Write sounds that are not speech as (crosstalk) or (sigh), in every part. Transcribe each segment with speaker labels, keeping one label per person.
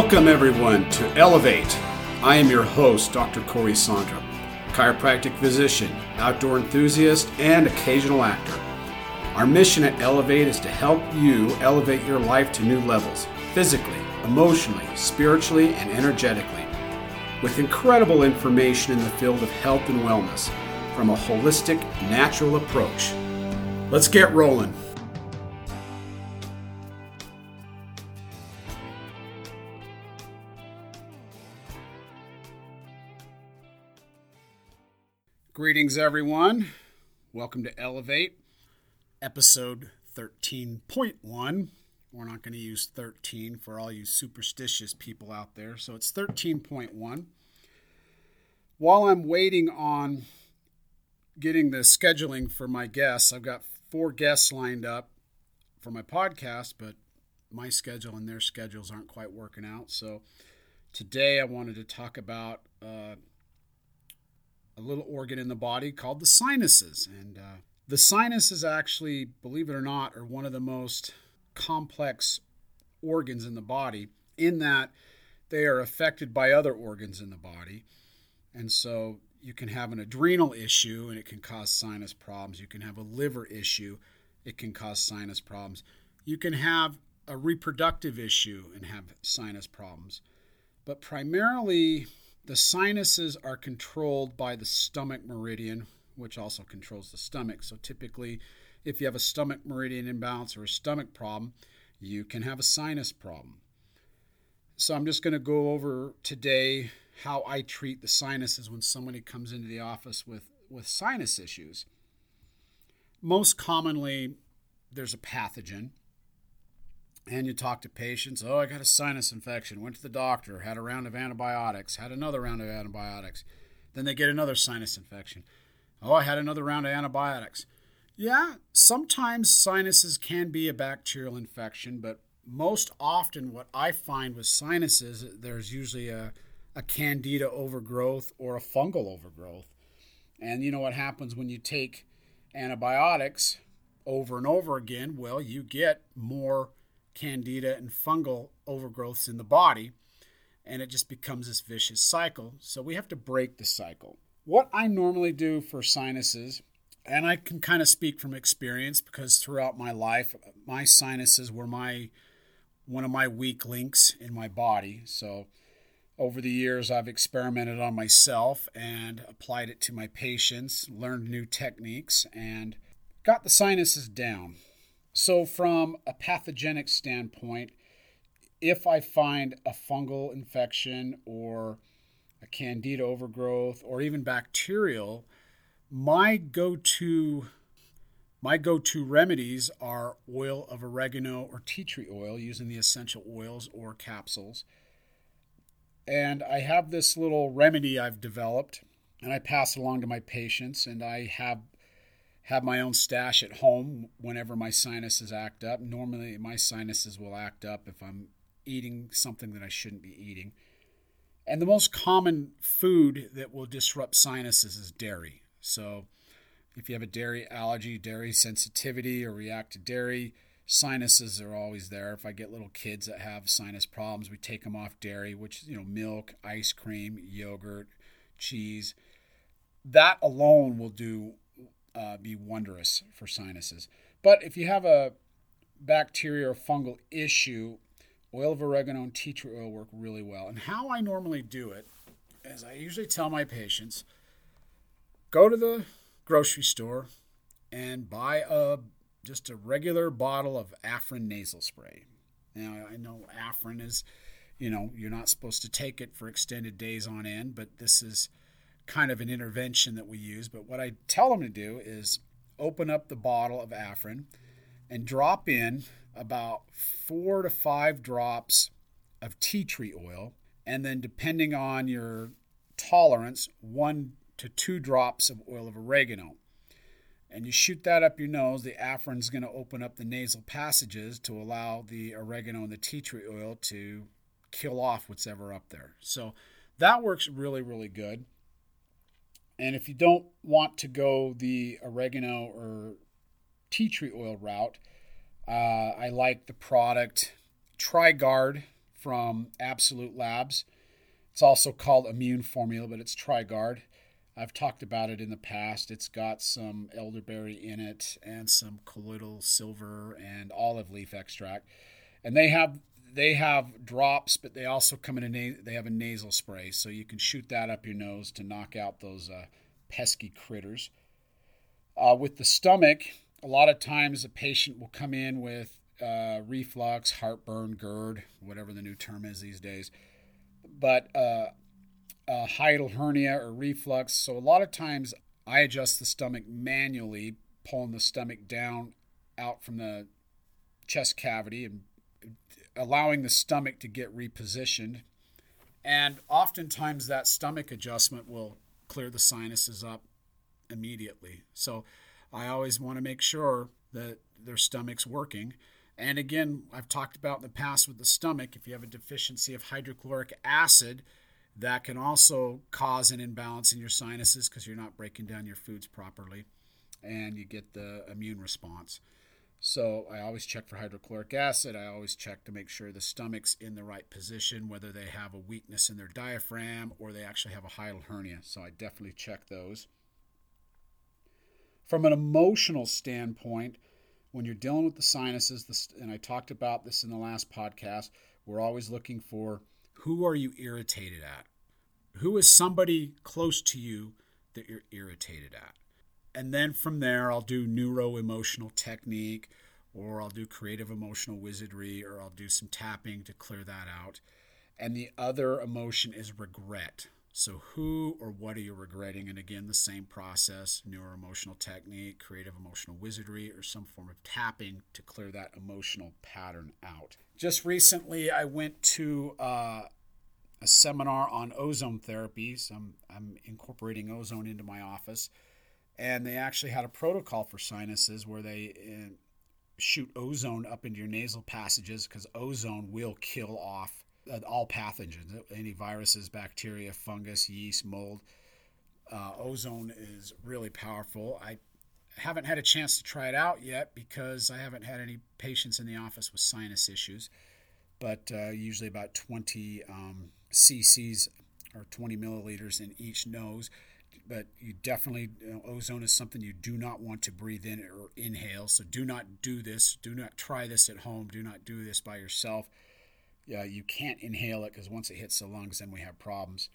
Speaker 1: Welcome, everyone, to Elevate. I am your host, Dr. Corey Sondra, chiropractic physician, outdoor enthusiast, and occasional actor. Our mission at Elevate is to help you elevate your life to new levels, physically, emotionally, spiritually, and energetically, with incredible information in the field of health and wellness from a holistic, natural approach. Let's get rolling. Greetings, everyone. Welcome to Elevate, episode 13.1. We're not going to use 13 for all you superstitious people out there. So it's 13.1. While I'm waiting on getting the scheduling for my guests, I've got four guests lined up for my podcast, but my schedule and their schedules aren't quite working out. So today I wanted to talk about. Uh, a little organ in the body called the sinuses. And uh, the sinuses, actually, believe it or not, are one of the most complex organs in the body in that they are affected by other organs in the body. And so you can have an adrenal issue and it can cause sinus problems. You can have a liver issue, it can cause sinus problems. You can have a reproductive issue and have sinus problems. But primarily, the sinuses are controlled by the stomach meridian, which also controls the stomach. So typically, if you have a stomach meridian imbalance or a stomach problem, you can have a sinus problem. So I'm just going to go over today how I treat the sinuses when somebody comes into the office with, with sinus issues. Most commonly, there's a pathogen and you talk to patients oh i got a sinus infection. Went to the doctor had a round of antibiotics had another round of antibiotics. Then they get another sinus infection. Oh i had another round of antibiotics. Yeah sometimes sinuses can be a bacterial infection but most often what i find with sinuses there's usually a, a candida overgrowth or a fungal overgrowth. And you know what happens when you take antibiotics over and over again? Well you get more candida and fungal overgrowths in the body, and it just becomes this vicious cycle. So we have to break the cycle. What I normally do for sinuses, and I can kind of speak from experience because throughout my life, my sinuses were my one of my weak links in my body. So over the years, I've experimented on myself and applied it to my patients, learned new techniques, and got the sinuses down. So, from a pathogenic standpoint, if I find a fungal infection or a candida overgrowth or even bacterial, my go-to my go-to remedies are oil of oregano or tea tree oil using the essential oils or capsules. And I have this little remedy I've developed and I pass it along to my patients and I have have my own stash at home whenever my sinuses act up. Normally, my sinuses will act up if I'm eating something that I shouldn't be eating. And the most common food that will disrupt sinuses is dairy. So, if you have a dairy allergy, dairy sensitivity, or react to dairy, sinuses are always there. If I get little kids that have sinus problems, we take them off dairy, which, you know, milk, ice cream, yogurt, cheese. That alone will do uh, be wondrous for sinuses. But if you have a bacteria or fungal issue, oil of oregano and tea tree oil work really well. And how I normally do it is I usually tell my patients go to the grocery store and buy a just a regular bottle of Afrin nasal spray. Now I know Afrin is, you know, you're not supposed to take it for extended days on end, but this is kind of an intervention that we use. But what I tell them to do is open up the bottle of Afrin and drop in about four to five drops of tea tree oil. And then, depending on your tolerance, one to two drops of oil of oregano. And you shoot that up your nose, the Afrin is going to open up the nasal passages to allow the oregano and the tea tree oil to kill off what's ever up there. So that works really, really good. And if you don't want to go the oregano or tea tree oil route, uh, I like the product TriGuard from Absolute Labs. It's also called Immune Formula, but it's Trigard. I've talked about it in the past. It's got some elderberry in it and some colloidal silver and olive leaf extract. And they have they have drops, but they also come in a na- they have a nasal spray, so you can shoot that up your nose to knock out those uh, pesky critters. Uh, with the stomach, a lot of times a patient will come in with uh, reflux, heartburn, GERD, whatever the new term is these days, but uh, a hiatal hernia or reflux. So a lot of times I adjust the stomach manually, pulling the stomach down out from the chest cavity and allowing the stomach to get repositioned. And oftentimes that stomach adjustment will clear the sinuses up immediately. So I always want to make sure that their stomach's working. And again, I've talked about in the past with the stomach, if you have a deficiency of hydrochloric acid, that can also cause an imbalance in your sinuses because you're not breaking down your foods properly and you get the immune response. So I always check for hydrochloric acid. I always check to make sure the stomach's in the right position, whether they have a weakness in their diaphragm or they actually have a hiatal hernia. So I definitely check those. From an emotional standpoint, when you're dealing with the sinuses, and I talked about this in the last podcast, we're always looking for who are you irritated at? Who is somebody close to you that you're irritated at? And then from there, I'll do neuro emotional technique, or I'll do creative emotional wizardry, or I'll do some tapping to clear that out. And the other emotion is regret. So, who or what are you regretting? And again, the same process neuro emotional technique, creative emotional wizardry, or some form of tapping to clear that emotional pattern out. Just recently, I went to uh, a seminar on ozone therapies. I'm, I'm incorporating ozone into my office and they actually had a protocol for sinuses where they uh, shoot ozone up into your nasal passages because ozone will kill off uh, all pathogens, any viruses, bacteria, fungus, yeast, mold. Uh, ozone is really powerful. I haven't had a chance to try it out yet because I haven't had any patients in the office with sinus issues, but uh, usually about 20 um, cc's or 20 milliliters in each nose but you definitely you know, ozone is something you do not want to breathe in or inhale. So do not do this. Do not try this at home. Do not do this by yourself. Yeah, you can't inhale it because once it hits the lungs, then we have problems.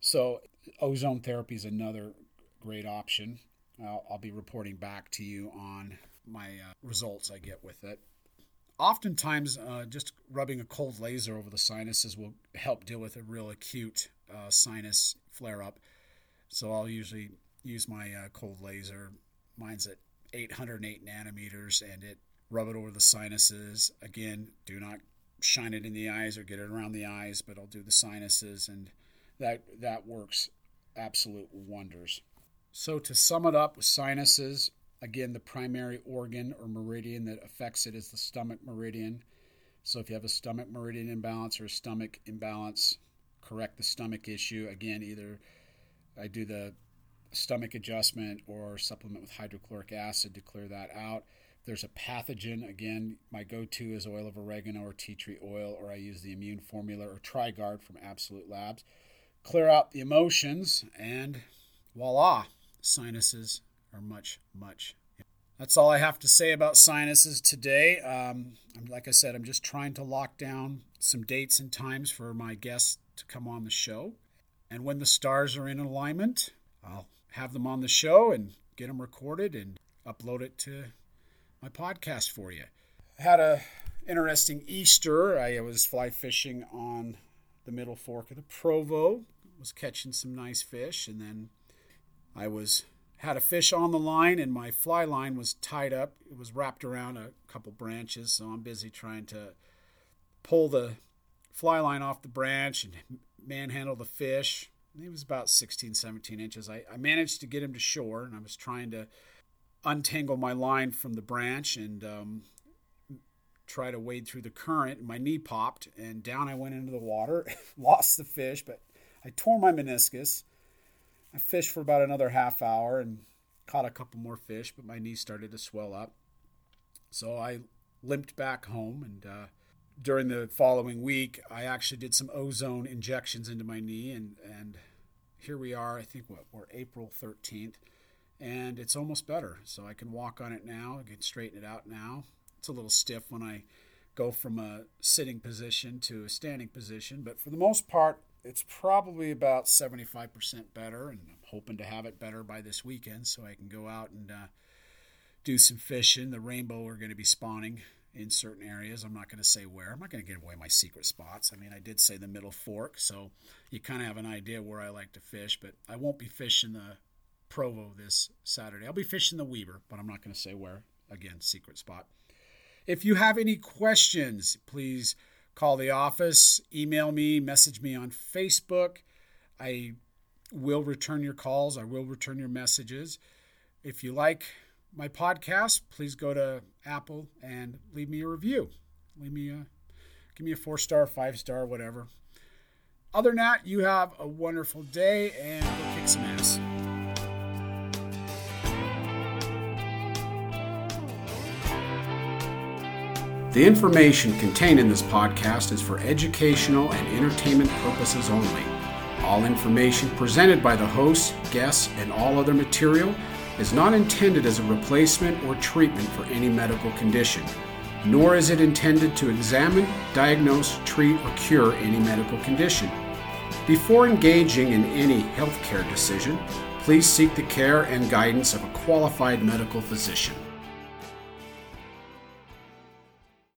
Speaker 1: So ozone therapy is another great option. I'll, I'll be reporting back to you on my uh, results I get with it. Oftentimes, uh, just rubbing a cold laser over the sinuses will help deal with a real acute uh, sinus flare up. So I'll usually use my uh, cold laser. Mine's at 808 nanometers, and it rub it over the sinuses. Again, do not shine it in the eyes or get it around the eyes, but I'll do the sinuses, and that that works absolute wonders. So to sum it up with sinuses, again, the primary organ or meridian that affects it is the stomach meridian. So if you have a stomach meridian imbalance or a stomach imbalance, correct the stomach issue. Again, either I do the stomach adjustment or supplement with hydrochloric acid to clear that out. There's a pathogen, again, my go to is oil of oregano or tea tree oil, or I use the immune formula or Trigard from Absolute Labs. Clear out the emotions, and voila, sinuses are much, much. That's all I have to say about sinuses today. Um, like I said, I'm just trying to lock down some dates and times for my guests to come on the show. And when the stars are in alignment, I'll have them on the show and get them recorded and upload it to my podcast for you. Had a interesting Easter. I was fly fishing on the middle fork of the Provo. Was catching some nice fish, and then I was had a fish on the line, and my fly line was tied up. It was wrapped around a couple branches, so I'm busy trying to pull the fly line off the branch and manhandle the fish. He was about 16, 17 inches. I, I managed to get him to shore, and I was trying to untangle my line from the branch and um, try to wade through the current. My knee popped, and down I went into the water. (laughs) Lost the fish, but I tore my meniscus. I fished for about another half hour and caught a couple more fish, but my knee started to swell up. So I limped back home and uh, during the following week, I actually did some ozone injections into my knee, and and here we are. I think what we're April 13th, and it's almost better. So I can walk on it now. I can straighten it out now. It's a little stiff when I go from a sitting position to a standing position, but for the most part, it's probably about 75% better, and I'm hoping to have it better by this weekend so I can go out and uh, do some fishing. The rainbow are going to be spawning in certain areas. I'm not going to say where. I'm not going to give away my secret spots. I mean, I did say the Middle Fork, so you kind of have an idea where I like to fish, but I won't be fishing the Provo this Saturday. I'll be fishing the Weber, but I'm not going to say where. Again, secret spot. If you have any questions, please call the office, email me, message me on Facebook. I will return your calls, I will return your messages. If you like my podcast, please go to Apple and leave me a review. Leave me a give me a four star, five star, whatever. Other than that, you have a wonderful day and go kick some ass. The information contained in this podcast is for educational and entertainment purposes only. All information presented by the hosts, guests, and all other material is not intended as a replacement or treatment for any medical condition, nor is it intended to examine, diagnose, treat, or cure any medical condition. Before engaging in any healthcare decision, please seek the care and guidance of a qualified medical physician.